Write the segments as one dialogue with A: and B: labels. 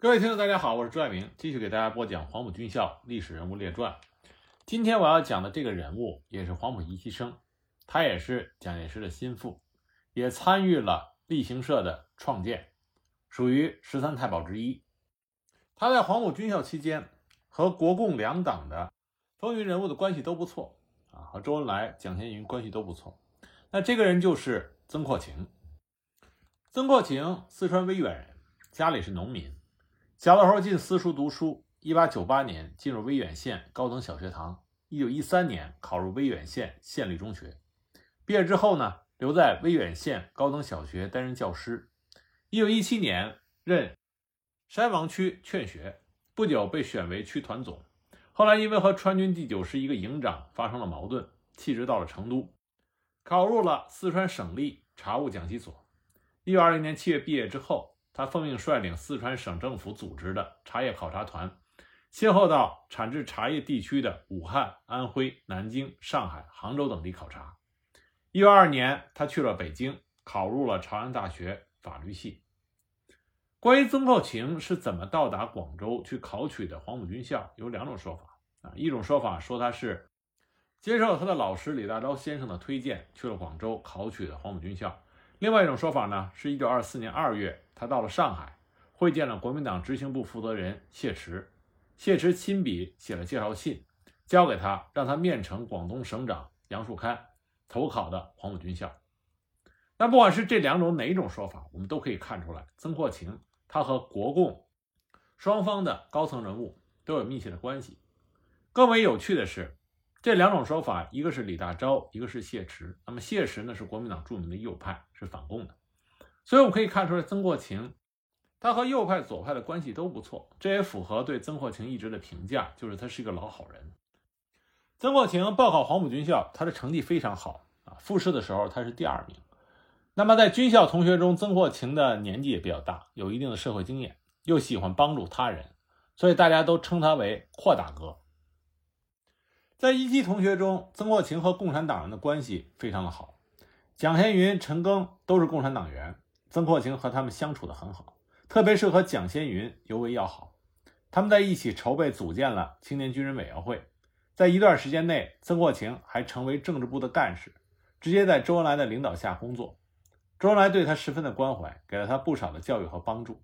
A: 各位听众，大家好，我是朱爱明，继续给大家播讲黄埔军校历史人物列传。今天我要讲的这个人物也是黄埔一期生，他也是蒋介石的心腹，也参与了立行社的创建，属于十三太保之一。他在黄埔军校期间和国共两党的风云人物的关系都不错啊，和周恩来、蒋先云关系都不错。那这个人就是曾扩情。曾扩情，四川威远人，家里是农民。小的时候进私塾读书，一八九八年进入威远县高等小学堂，一九一三年考入威远县县立中学。毕业之后呢，留在威远县高等小学担任教师。一九一七年任山王区劝学，不久被选为区团总。后来因为和川军第九师一个营长发生了矛盾，弃职到了成都，考入了四川省立察务讲习所。一九二零年七月毕业之后。他奉命率领四川省政府组织的茶叶考察团，先后到产制茶叶地区的武汉、安徽、南京、上海、杭州等地考察。一九二二年，他去了北京，考入了朝阳大学法律系。关于曾扩情是怎么到达广州去考取的黄埔军校，有两种说法啊。一种说法说他是接受他的老师李大钊先生的推荐，去了广州考取的黄埔军校。另外一种说法呢，是一九二四年二月。他到了上海，会见了国民党执行部负责人谢池，谢池亲笔写了介绍信，交给他，让他面呈广东省长杨树堪投考的黄埔军校。那不管是这两种哪种说法，我们都可以看出来，曾扩情他和国共双方的高层人物都有密切的关系。更为有趣的是，这两种说法，一个是李大钊，一个是谢池。那么谢池呢，是国民党著名的右派，是反共的。所以，我们可以看出来，曾扩情他和右派、左派的关系都不错，这也符合对曾扩情一直的评价，就是他是一个老好人。曾扩情报考黄埔军校，他的成绩非常好啊，复试的时候他是第二名。那么，在军校同学中，曾扩情的年纪也比较大，有一定的社会经验，又喜欢帮助他人，所以大家都称他为“阔大哥”。在一期同学中，曾扩情和共产党人的关系非常的好，蒋先云、陈赓都是共产党员。曾扩情和他们相处得很好，特别是和蒋先云尤为要好。他们在一起筹备组建了青年军人委员会，在一段时间内，曾扩情还成为政治部的干事，直接在周恩来的领导下工作。周恩来对他十分的关怀，给了他不少的教育和帮助。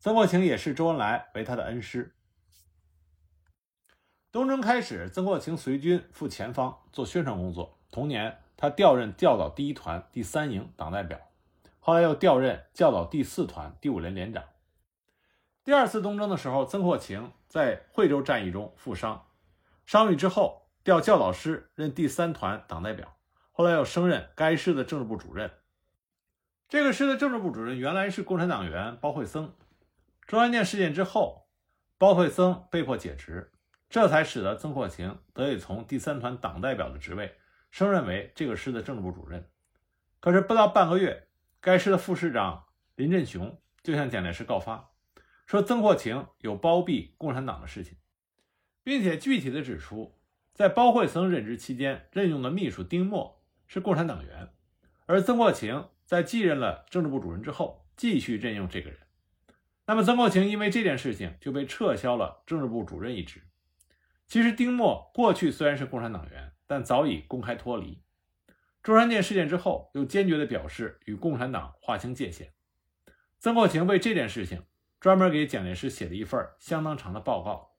A: 曾扩情也视周恩来为他的恩师。东征开始，曾扩情随军赴前方做宣传工作。同年，他调任教导第一团第三营党代表。后来又调任教导第四团第五连连长。第二次东征的时候，曾扩情在惠州战役中负伤，伤愈之后调教导师任第三团党代表，后来又升任该师的政治部主任。这个师的政治部主任原来是共产党员包惠僧。中央舰事件之后，包惠僧被迫解职，这才使得曾扩情得以从第三团党代表的职位升任为这个师的政治部主任。可是不到半个月。该师的副师长林振雄就向蒋介石告发，说曾扩情有包庇共产党的事情，并且具体的指出，在包惠僧任职期间任用的秘书丁默是共产党员，而曾扩情在继任了政治部主任之后，继续任用这个人。那么曾扩情因为这件事情就被撤销了政治部主任一职。其实丁默过去虽然是共产党员，但早已公开脱离。中山舰事件之后，又坚决地表示与共产党划清界限。曾扩情为这件事情专门给蒋介石写了一份相当长的报告，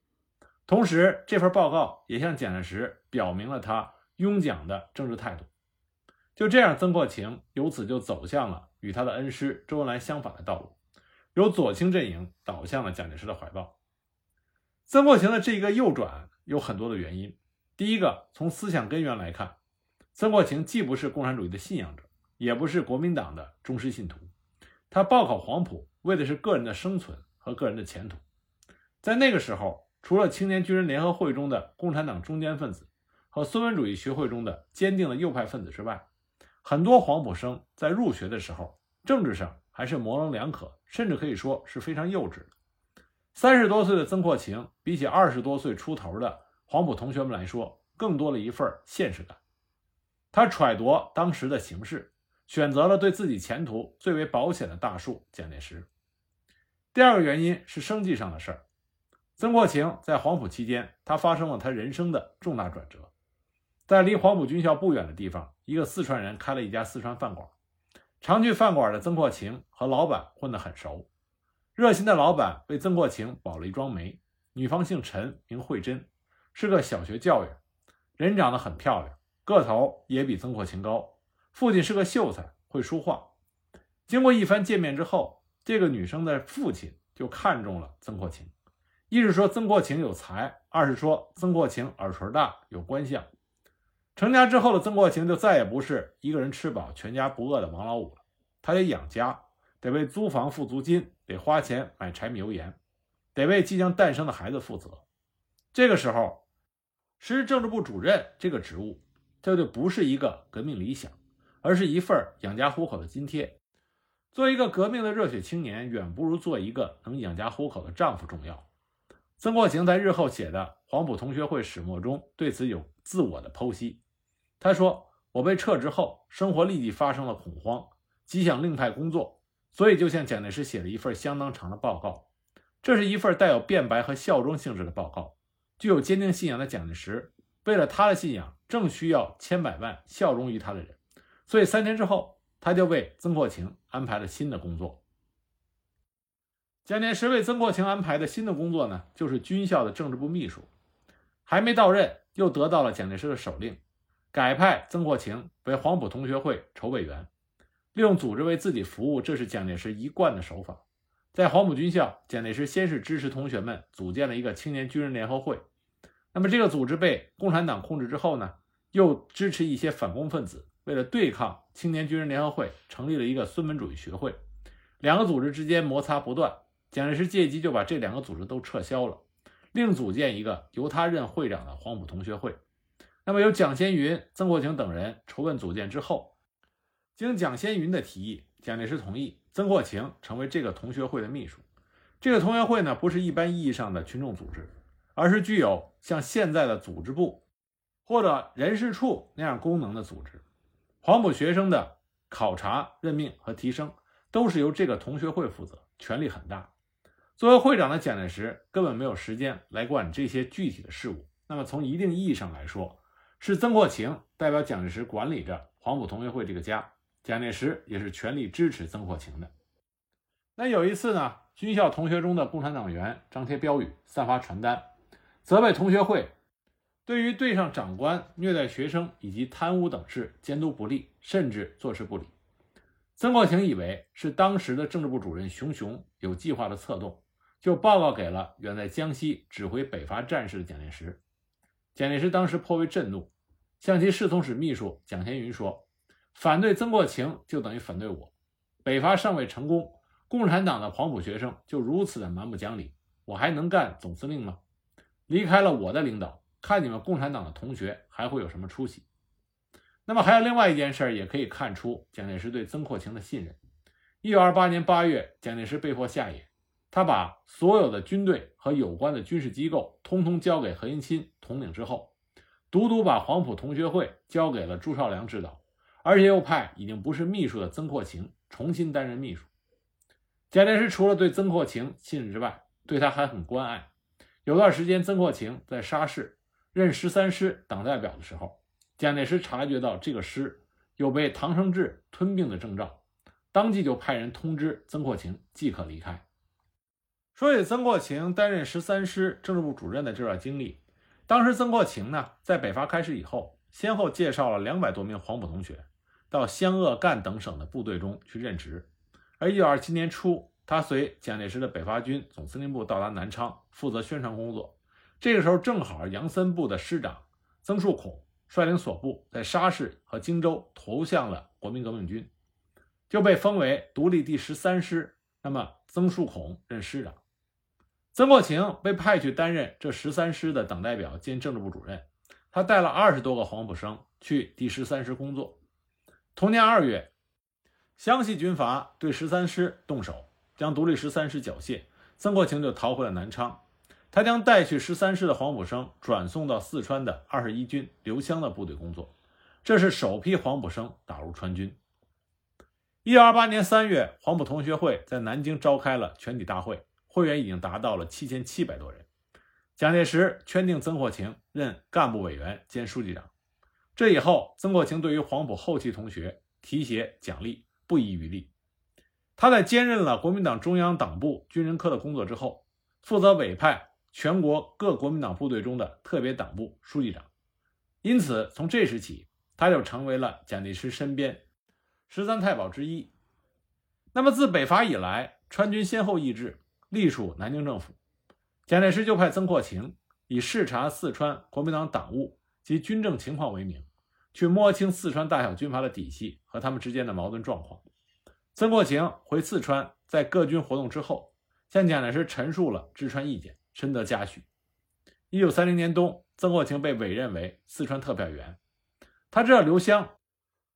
A: 同时这份报告也向蒋介石表明了他拥蒋的政治态度。就这样，曾扩情由此就走向了与他的恩师周恩来相反的道路，由左倾阵营倒向了蒋介石的怀抱。曾扩情的这一个右转有很多的原因，第一个，从思想根源来看。曾国情既不是共产主义的信仰者，也不是国民党的忠实信徒。他报考黄埔，为的是个人的生存和个人的前途。在那个时候，除了青年军人联合会中的共产党中间分子和孙文主义学会中的坚定的右派分子之外，很多黄埔生在入学的时候，政治上还是模棱两可，甚至可以说是非常幼稚的。三十多岁的曾扩情，比起二十多岁出头的黄埔同学们来说，更多了一份现实感。他揣度当时的形势，选择了对自己前途最为保险的大树——蒋介石。第二个原因是生计上的事儿。曾国情在黄埔期间，他发生了他人生的重大转折。在离黄埔军校不远的地方，一个四川人开了一家四川饭馆。常去饭馆的曾国情和老板混得很熟。热心的老板为曾国情保了一桩媒，女方姓陈，名慧珍，是个小学教员，人长得很漂亮，个头也比曾国情高。父亲是个秀才，会书画。经过一番见面之后，这个女生的父亲就看中了曾国情。一是说曾国情有才，二是说曾国情耳垂大，有官相。成家之后的曾国情就再也不是一个人吃饱全家不饿的王老五了，他得养家，得为租房付租金，得花钱买柴米油盐，得为即将诞生的孩子负责。这个时候，时政治部主任这个职务，这就不是一个革命理想，而是一份养家糊口的津贴。做一个革命的热血青年，远不如做一个能养家糊口的丈夫重要。曾国情在日后写的《黄埔同学会始末》中对此有自我的剖析。他说：“我被撤职后，生活立即发生了恐慌，极想另派工作，所以就向蒋介石写了一份相当长的报告。这是一份带有辩白和效忠性质的报告。具有坚定信仰的蒋介石，为了他的信仰，正需要千百万效忠于他的人，所以三天之后，他就为曾国情安排了新的工作。蒋介石为曾国情安排的新的工作呢，就是军校的政治部秘书。还没到任，又得到了蒋介石的手令。”改派曾国情为黄埔同学会筹备员，利用组织为自己服务，这是蒋介石一贯的手法。在黄埔军校，蒋介石先是支持同学们组建了一个青年军人联合会。那么这个组织被共产党控制之后呢，又支持一些反共分子，为了对抗青年军人联合会，成立了一个孙文主义学会。两个组织之间摩擦不断，蒋介石借机就把这两个组织都撤销了，另组建一个由他任会长的黄埔同学会。那么由蒋先云、曾国情等人筹备组建之后，经蒋先云的提议，蒋介石同意曾国情成为这个同学会的秘书。这个同学会呢，不是一般意义上的群众组织，而是具有像现在的组织部或者人事处那样功能的组织。黄埔学生的考察、任命和提升都是由这个同学会负责，权力很大。作为会长的蒋介石根本没有时间来管这些具体的事务。那么从一定意义上来说，是曾国情代表蒋介石管理着黄埔同学会这个家，蒋介石也是全力支持曾国情的。那有一次呢，军校同学中的共产党员张贴标语、散发传单，责备同学会对于对上长官虐待学生以及贪污等事监督不力，甚至坐视不理。曾国情以为是当时的政治部主任熊雄有计划的策动，就报告给了远在江西指挥北伐战事的蒋介石。蒋介石当时颇为震怒。向其侍从室秘书蒋先云说：“反对曾国情就等于反对我。北伐尚未成功，共产党的黄埔学生就如此的蛮不讲理，我还能干总司令吗？离开了我的领导，看你们共产党的同学还会有什么出息？”那么还有另外一件事，也可以看出蒋介石对曾国情的信任。一九二八年八月，蒋介石被迫下野，他把所有的军队和有关的军事机构通通交给何应钦统领之后。独独把黄埔同学会交给了朱绍良指导，而且又派已经不是秘书的曾国情重新担任秘书。蒋介石除了对曾国情信任之外，对他还很关爱。有段时间，曾国情在沙市任十三师党代表的时候，蒋介石察觉到这个师有被唐生智吞并的征兆，当即就派人通知曾国情即可离开。说起曾国情担任十三师政治部主任的这段经历。当时曾国情呢，在北伐开始以后，先后介绍了两百多名黄埔同学到湘鄂赣等省的部队中去任职。而1927年初，他随蒋介石的北伐军总司令部到达南昌，负责宣传工作。这个时候，正好杨森部的师长曾树孔率领所部在沙市和荆州投向了国民革命军，就被封为独立第十三师。那么，曾树孔任师长。曾国情被派去担任这十三师的党代表兼政治部主任，他带了二十多个黄埔生去第十三师工作。同年二月，湘西军阀对十三师动手，将独立十三师缴械，曾国情就逃回了南昌。他将带去十三师的黄埔生转送到四川的二十一军刘湘的部队工作，这是首批黄埔生打入川军。一九二八年三月，黄埔同学会在南京召开了全体大会，会员已经达到了七千七百多人。蒋介石圈定曾国情任干部委员兼书记长。这以后，曾国情对于黄埔后期同学提携奖励不遗余力。他在兼任了国民党中央党部军人科的工作之后，负责委派全国各国民党部队中的特别党部书记长。因此，从这时起，他就成为了蒋介石身边十三太保之一。那么，自北伐以来，川军先后易帜，隶属南京政府，蒋介石就派曾扩情以视察四川国民党党务及军政情况为名，去摸清四川大小军阀的底细和他们之间的矛盾状况。曾国情回四川，在各军活动之后，向蒋介石陈述了治川意见，深得嘉许。一九三零年冬。曾国情被委任为四川特派员，他知道刘湘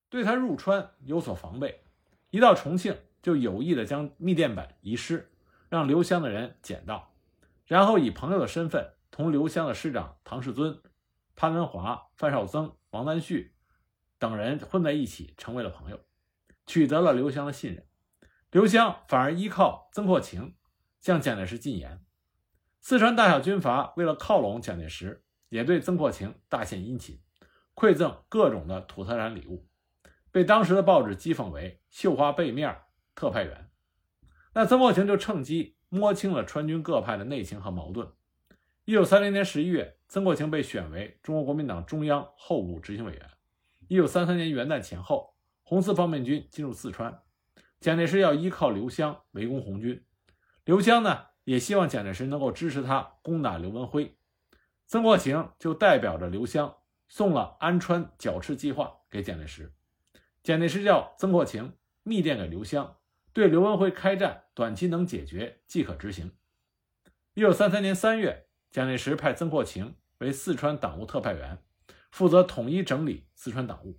A: 对他入川有所防备，一到重庆就有意的将密电本遗失，让刘湘的人捡到，然后以朋友的身份同刘湘的师长唐世尊、潘文华、范绍曾、王南旭等人混在一起，成为了朋友，取得了刘湘的信任。刘湘反而依靠曾国情向蒋介石进言，四川大小军阀为了靠拢蒋介石。也对曾国情大献殷勤，馈赠各种的土特产礼物，被当时的报纸讥讽为“绣花背面特派员”。那曾国情就趁机摸清了川军各派的内情和矛盾。一九三零年十一月，曾国情被选为中国国民党中央候补执行委员。一九三三年元旦前后，红四方面军进入四川，蒋介石要依靠刘湘围攻红军。刘湘呢，也希望蒋介石能够支持他攻打刘文辉。曾国情就代表着刘湘送了安川剿赤计划给蒋介石，蒋介石叫曾国情密电给刘湘，对刘文辉开战，短期能解决即可执行。一九三三年三月，蒋介石派曾国情为四川党务特派员，负责统一整理四川党务。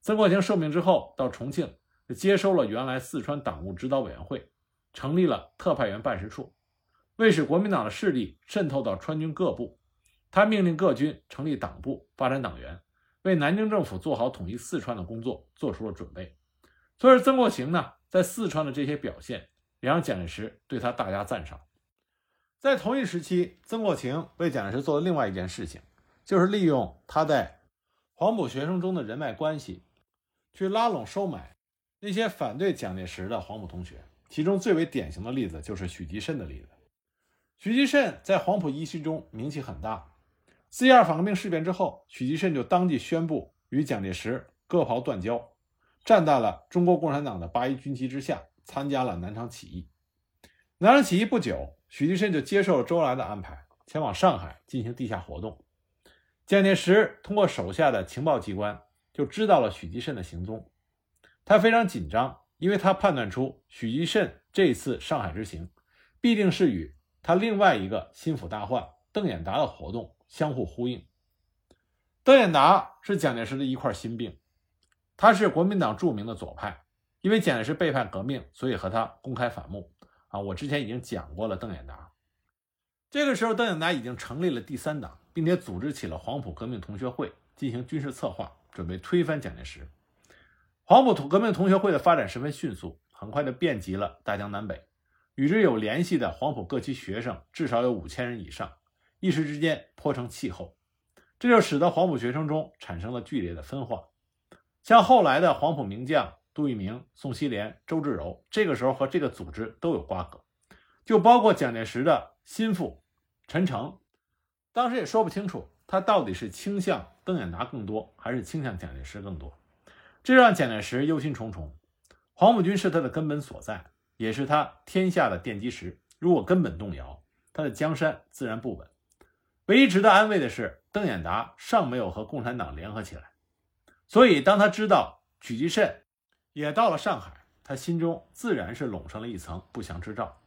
A: 曾国情受命之后，到重庆接收了原来四川党务指导委员会，成立了特派员办事处，为使国民党的势力渗透到川军各部。他命令各军成立党部，发展党员，为南京政府做好统一四川的工作做出了准备。所以，曾国情呢，在四川的这些表现，也让蒋介石对他大加赞赏。在同一时期，曾国情为蒋介石做了另外一件事情，就是利用他在黄埔学生中的人脉关系，去拉拢收买那些反对蒋介石的黄埔同学。其中最为典型的例子就是许继慎的例子。许继慎在黄埔一期中名气很大。四一二反革命事变之后，许继慎就当即宣布与蒋介石割袍断交，站在了中国共产党的八一军旗之下，参加了南昌起义。南昌起义不久，许继慎就接受了周恩来的安排，前往上海进行地下活动。蒋介石通过手下的情报机关就知道了许继慎的行踪，他非常紧张，因为他判断出许继慎这次上海之行，必定是与他另外一个心腹大患邓演达的活动。相互呼应。邓演达是蒋介石的一块心病，他是国民党著名的左派，因为蒋介石背叛革命，所以和他公开反目。啊，我之前已经讲过了。邓演达这个时候，邓演达已经成立了第三党，并且组织起了黄埔革命同学会，进行军事策划，准备推翻蒋介石。黄埔革命同学会的发展十分迅速，很快就遍及了大江南北，与之有联系的黄埔各区学生至少有五千人以上。一时之间颇成气候，这就使得黄埔学生中产生了剧烈的分化。像后来的黄埔名将杜聿明、宋希濂、周至柔，这个时候和这个组织都有瓜葛，就包括蒋介石的心腹陈诚，当时也说不清楚他到底是倾向邓演达更多，还是倾向蒋介石更多，这让蒋介石忧心忡忡。黄埔军是他的根本所在，也是他天下的奠基石，如果根本动摇，他的江山自然不稳。唯一值得安慰的是，邓演达尚没有和共产党联合起来，所以当他知道许继慎也到了上海，他心中自然是笼上了一层不祥之兆。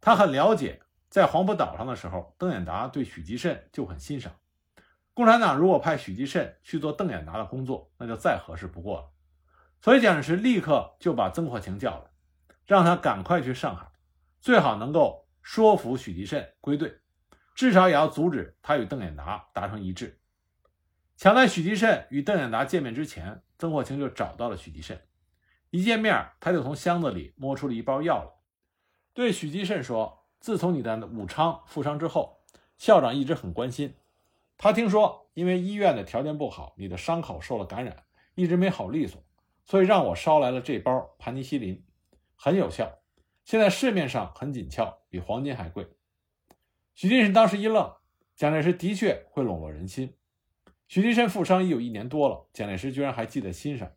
A: 他很了解，在黄埔岛上的时候，邓演达对许继慎就很欣赏。共产党如果派许继慎去做邓演达的工作，那就再合适不过了。所以蒋介石立刻就把曾国情叫来，让他赶快去上海，最好能够说服许继慎归队。至少也要阻止他与邓演达达成一致。抢在许继慎与邓演达见面之前，曾国情就找到了许继慎，一见面，他就从箱子里摸出了一包药来，对许继慎说：“自从你的武昌负伤之后，校长一直很关心。他听说因为医院的条件不好，你的伤口受了感染，一直没好利索，所以让我捎来了这包盘尼西林，很有效。现在市面上很紧俏，比黄金还贵。”许继慎当时一愣，蒋介石的确会笼络人心。许继慎负伤已有一年多了，蒋介石居然还记在心上，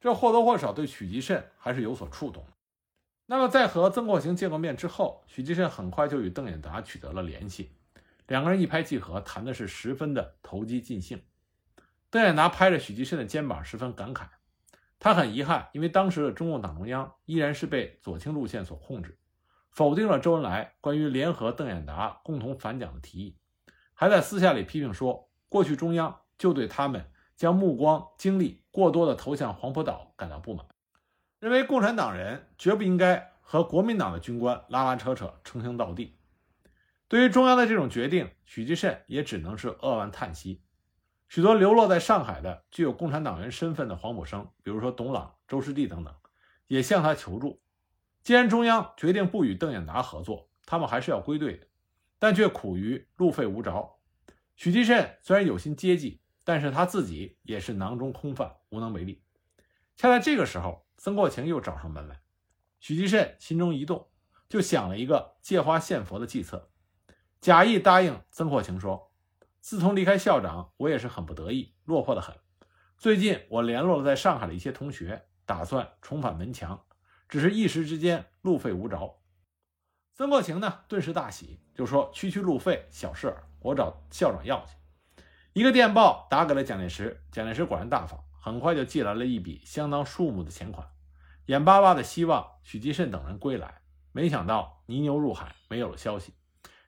A: 这或多或少对许继慎还是有所触动。那么，在和曾国情见过面之后，许继慎很快就与邓演达取得了联系，两个人一拍即合，谈的是十分的投机尽兴。邓演达拍着许继慎的肩膀，十分感慨，他很遗憾，因为当时的中共党中央依然是被左倾路线所控制，否定了周恩来关于联合邓演达共同反蒋的提议，还在私下里批评说。过去中央就对他们将目光精力过多的投向黄埔岛感到不满，认为共产党人绝不应该和国民党的军官拉拉扯扯称兄道弟。对于中央的这种决定，许继慎也只能是扼腕叹息。许多流落在上海的具有共产党员身份的黄埔生，比如说董朗、周士第等等，也向他求助。既然中央决定不与邓演达合作，他们还是要归队的，但却苦于路费无着。许继慎虽然有心接济，但是他自己也是囊中空泛，无能为力。恰在这个时候，曾国情又找上门来，许继慎心中一动，就想了一个借花献佛的计策，假意答应曾国情说：“自从离开校长，我也是很不得意，落魄的很。最近我联络了在上海的一些同学，打算重返门墙，只是一时之间路费无着。”曾国情呢，顿时大喜，就说：“区区路费，小事儿。”我找校长要去，一个电报打给了蒋介石，蒋介石果然大方，很快就寄来了一笔相当数目的钱款，眼巴巴的希望许继慎等人归来。没想到泥牛入海，没有了消息，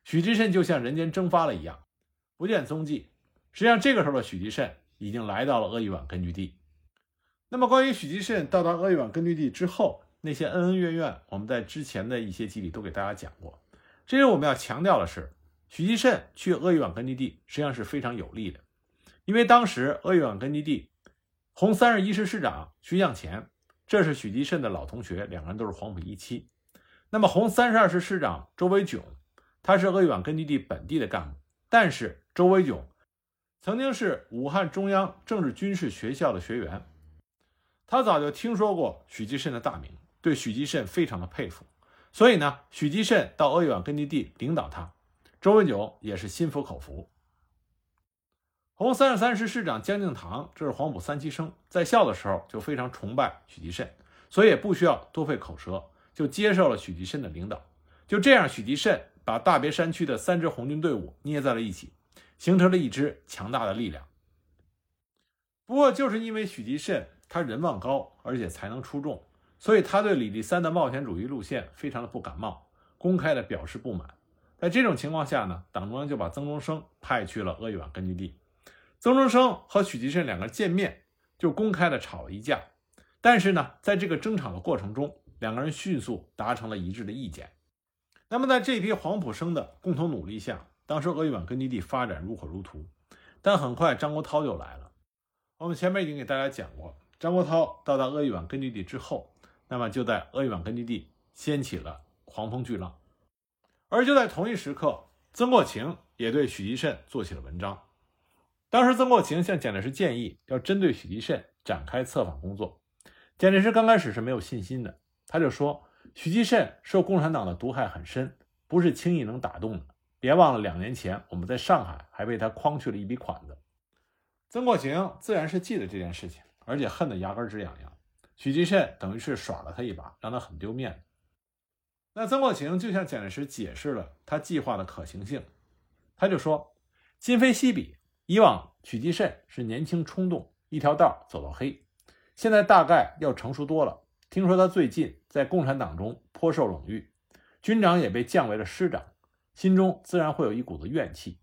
A: 许继慎就像人间蒸发了一样，不见踪迹。实际上，这个时候的许继慎已经来到了鄂豫皖根据地。那么，关于许继慎到达鄂豫皖根据地之后那些恩恩怨怨，我们在之前的一些集里都给大家讲过。这里我们要强调的是。许继慎去鄂豫皖根据地实际上是非常有利的，因为当时鄂豫皖根据地红三十一师师长徐向前，这是许继慎的老同学，两个人都是黄埔一期。那么红三十二师师长周维炯，他是鄂豫皖根据地本地的干部，但是周维炯曾经是武汉中央政治军事学校的学员，他早就听说过许继慎的大名，对许继慎非常的佩服，所以呢，许继慎到鄂豫皖根据地领导他。周文炯也是心服口服。红三十三师师长江敬堂，这是黄埔三期生，在校的时候就非常崇拜许继慎，所以也不需要多费口舌，就接受了许继慎的领导。就这样，许继慎把大别山区的三支红军队伍捏在了一起，形成了一支强大的力量。不过，就是因为许继慎他人望高，而且才能出众，所以他对李立三的冒险主义路线非常的不感冒，公开的表示不满。在这种情况下呢，党中央就把曾中生派去了鄂豫皖根据地。曾中生和许继慎两个人见面，就公开的吵了一架。但是呢，在这个争吵的过程中，两个人迅速达成了一致的意见。那么，在这批黄埔生的共同努力下，当时鄂豫皖根据地发展如火如荼。但很快，张国焘就来了。我们前面已经给大家讲过，张国焘到达鄂豫皖根据地之后，那么就在鄂豫皖根据地掀起了狂风巨浪。而就在同一时刻，曾国情也对许继慎做起了文章。当时，曾国情向蒋介石建议要针对许继慎展开策反工作。蒋介石刚开始是没有信心的，他就说：“许继慎受共产党的毒害很深，不是轻易能打动的。别忘了，两年前我们在上海还被他诓去了一笔款子。”曾国情自然是记得这件事情，而且恨得牙根直痒痒。许继慎等于是耍了他一把，让他很丢面子。那曾国情就向蒋介石解释了他计划的可行性，他就说：“今非昔比，以往许继慎是年轻冲动，一条道走到黑，现在大概要成熟多了。听说他最近在共产党中颇受荣誉，军长也被降为了师长，心中自然会有一股子怨气。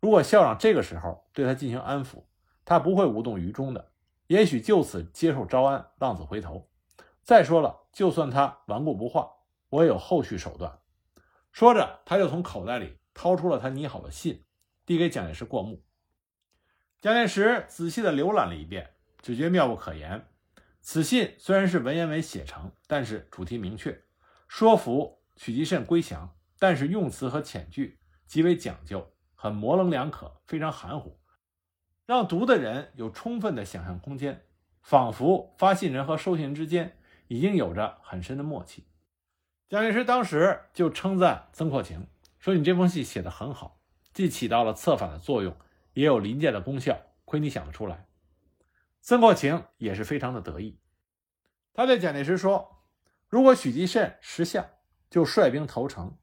A: 如果校长这个时候对他进行安抚，他不会无动于衷的，也许就此接受招安，浪子回头。再说了，就算他顽固不化。”我有后续手段。说着，他就从口袋里掏出了他拟好的信，递给蒋介石过目。蒋介石仔细的浏览了一遍，只觉妙不可言。此信虽然是文言文写成，但是主题明确，说服许继慎归降，但是用词和遣句极为讲究，很模棱两可，非常含糊，让读的人有充分的想象空间，仿佛发信人和收信人之间已经有着很深的默契。蒋介石当时就称赞曾扩情，说：“你这封信写得很好，既起到了策反的作用，也有临界的功效，亏你想得出来。”曾国情也是非常的得意，他对蒋介石说：“如果许继慎识相，就率兵投诚；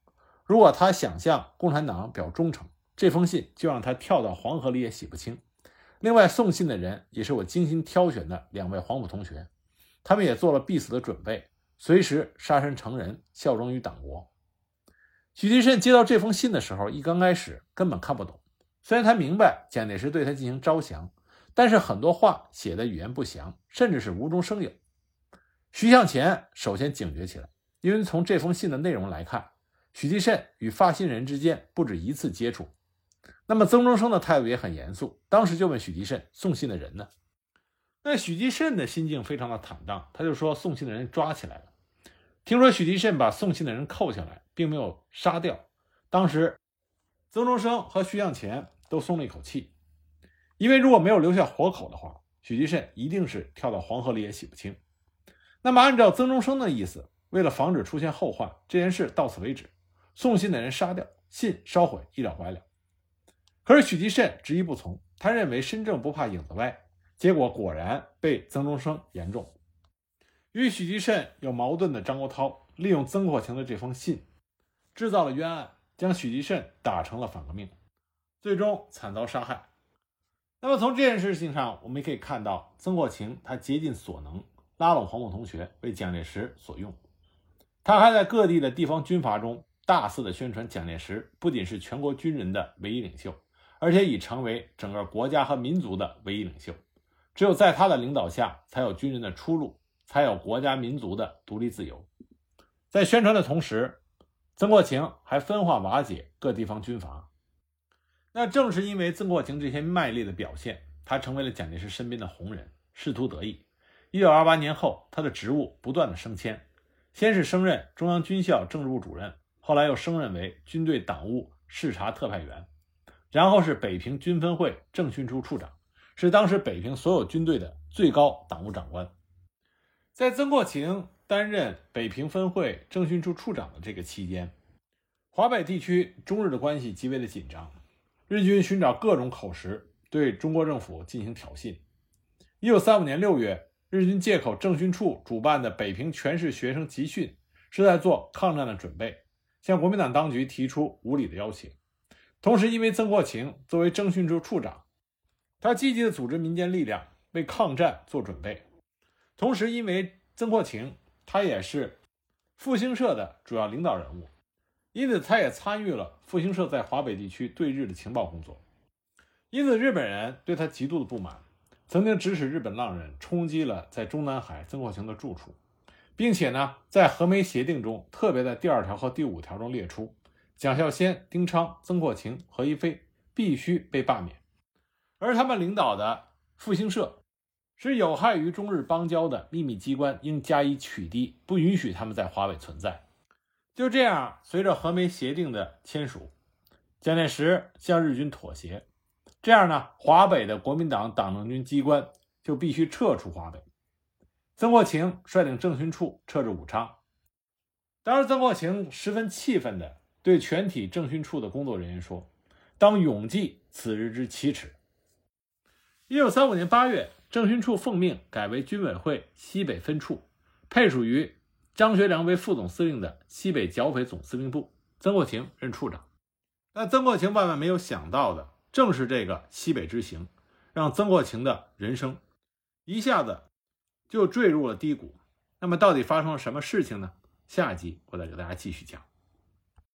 A: 如果他想向共产党表忠诚，这封信就让他跳到黄河里也洗不清。”另外，送信的人也是我精心挑选的两位黄埔同学，他们也做了必死的准备，随时杀身成仁，效忠于党国。许继慎接到这封信的时候，一刚开始根本看不懂，虽然他明白蒋介石对他进行招降。但是很多话写的语言不详，甚至是无中生有。徐向前首先警觉起来，因为从这封信的内容来看，许继慎与发信人之间不止一次接触。那么曾中生的态度也很严肃，当时就问许继慎送信的人呢？那许继慎的心境非常的坦荡，他就说送信的人抓起来了。听说许继慎把送信的人扣下来，并没有杀掉。当时曾中生和徐向前都松了一口气。因为如果没有留下活口的话，许继慎一定是跳到黄河里也洗不清。那么，按照曾中生的意思，为了防止出现后患，这件事到此为止，送信的人杀掉，信烧毁，一了百了。可是许继慎执意不从，他认为身正不怕影子歪，结果果然被曾中生言中。与许继慎有矛盾的张国焘利用曾国情的这封信，制造了冤案，将许继慎打成了反革命，最终惨遭杀害。那么从这件事情上，我们也可以看到曾国情他竭尽所能拉拢黄埔同学为蒋介石所用。他还在各地的地方军阀中大肆的宣传蒋介石不仅是全国军人的唯一领袖，而且已成为整个国家和民族的唯一领袖。只有在他的领导下，才有军人的出路，才有国家民族的独立自由。在宣传的同时，曾国情还分化瓦解各地方军阀。那正是因为曾国情这些卖力的表现，他成为了蒋介石身边的红人，仕途得意。一九二八年后，他的职务不断的升迁，先是升任中央军校政治部主任，后来又升任为军队党务视察特派员，然后是北平军分会政训处处长，是当时北平所有军队的最高党务长官。在曾国情担任北平分会政训处处长的这个期间，华北地区中日的关系极为的紧张。日军寻找各种口实，对中国政府进行挑衅。一九三五年六月，日军借口政训处主办的北平全市学生集训是在做抗战的准备，向国民党当局提出无理的要求。同时，因为曾国情作为政训处处长，他积极的组织民间力量为抗战做准备。同时，因为曾国情他也是复兴社的主要领导人物。因此，他也参与了复兴社在华北地区对日的情报工作。因此，日本人对他极度的不满，曾经指使日本浪人冲击了在中南海曾国情的住处，并且呢，在和美协定中，特别在第二条和第五条中列出，蒋孝先、丁昌、曾国情、何一飞必须被罢免，而他们领导的复兴社是有害于中日邦交的秘密机关，应加以取缔，不允许他们在华北存在。就这样，随着和美协定的签署，蒋介石向日军妥协。这样呢，华北的国民党党政军机关就必须撤出华北。曾国情率领政训处撤至武昌。当时，曾国情十分气愤地对全体政训处的工作人员说：“当永记此日之奇耻。”一九三五年八月，政训处奉命改为军委会西北分处，配属于。张学良为副总司令的西北剿匪总司令部，曾国情任处长。那曾国情万万没有想到的，正是这个西北之行，让曾国情的人生一下子就坠入了低谷。那么，到底发生了什么事情呢？下集我再给大家继续讲。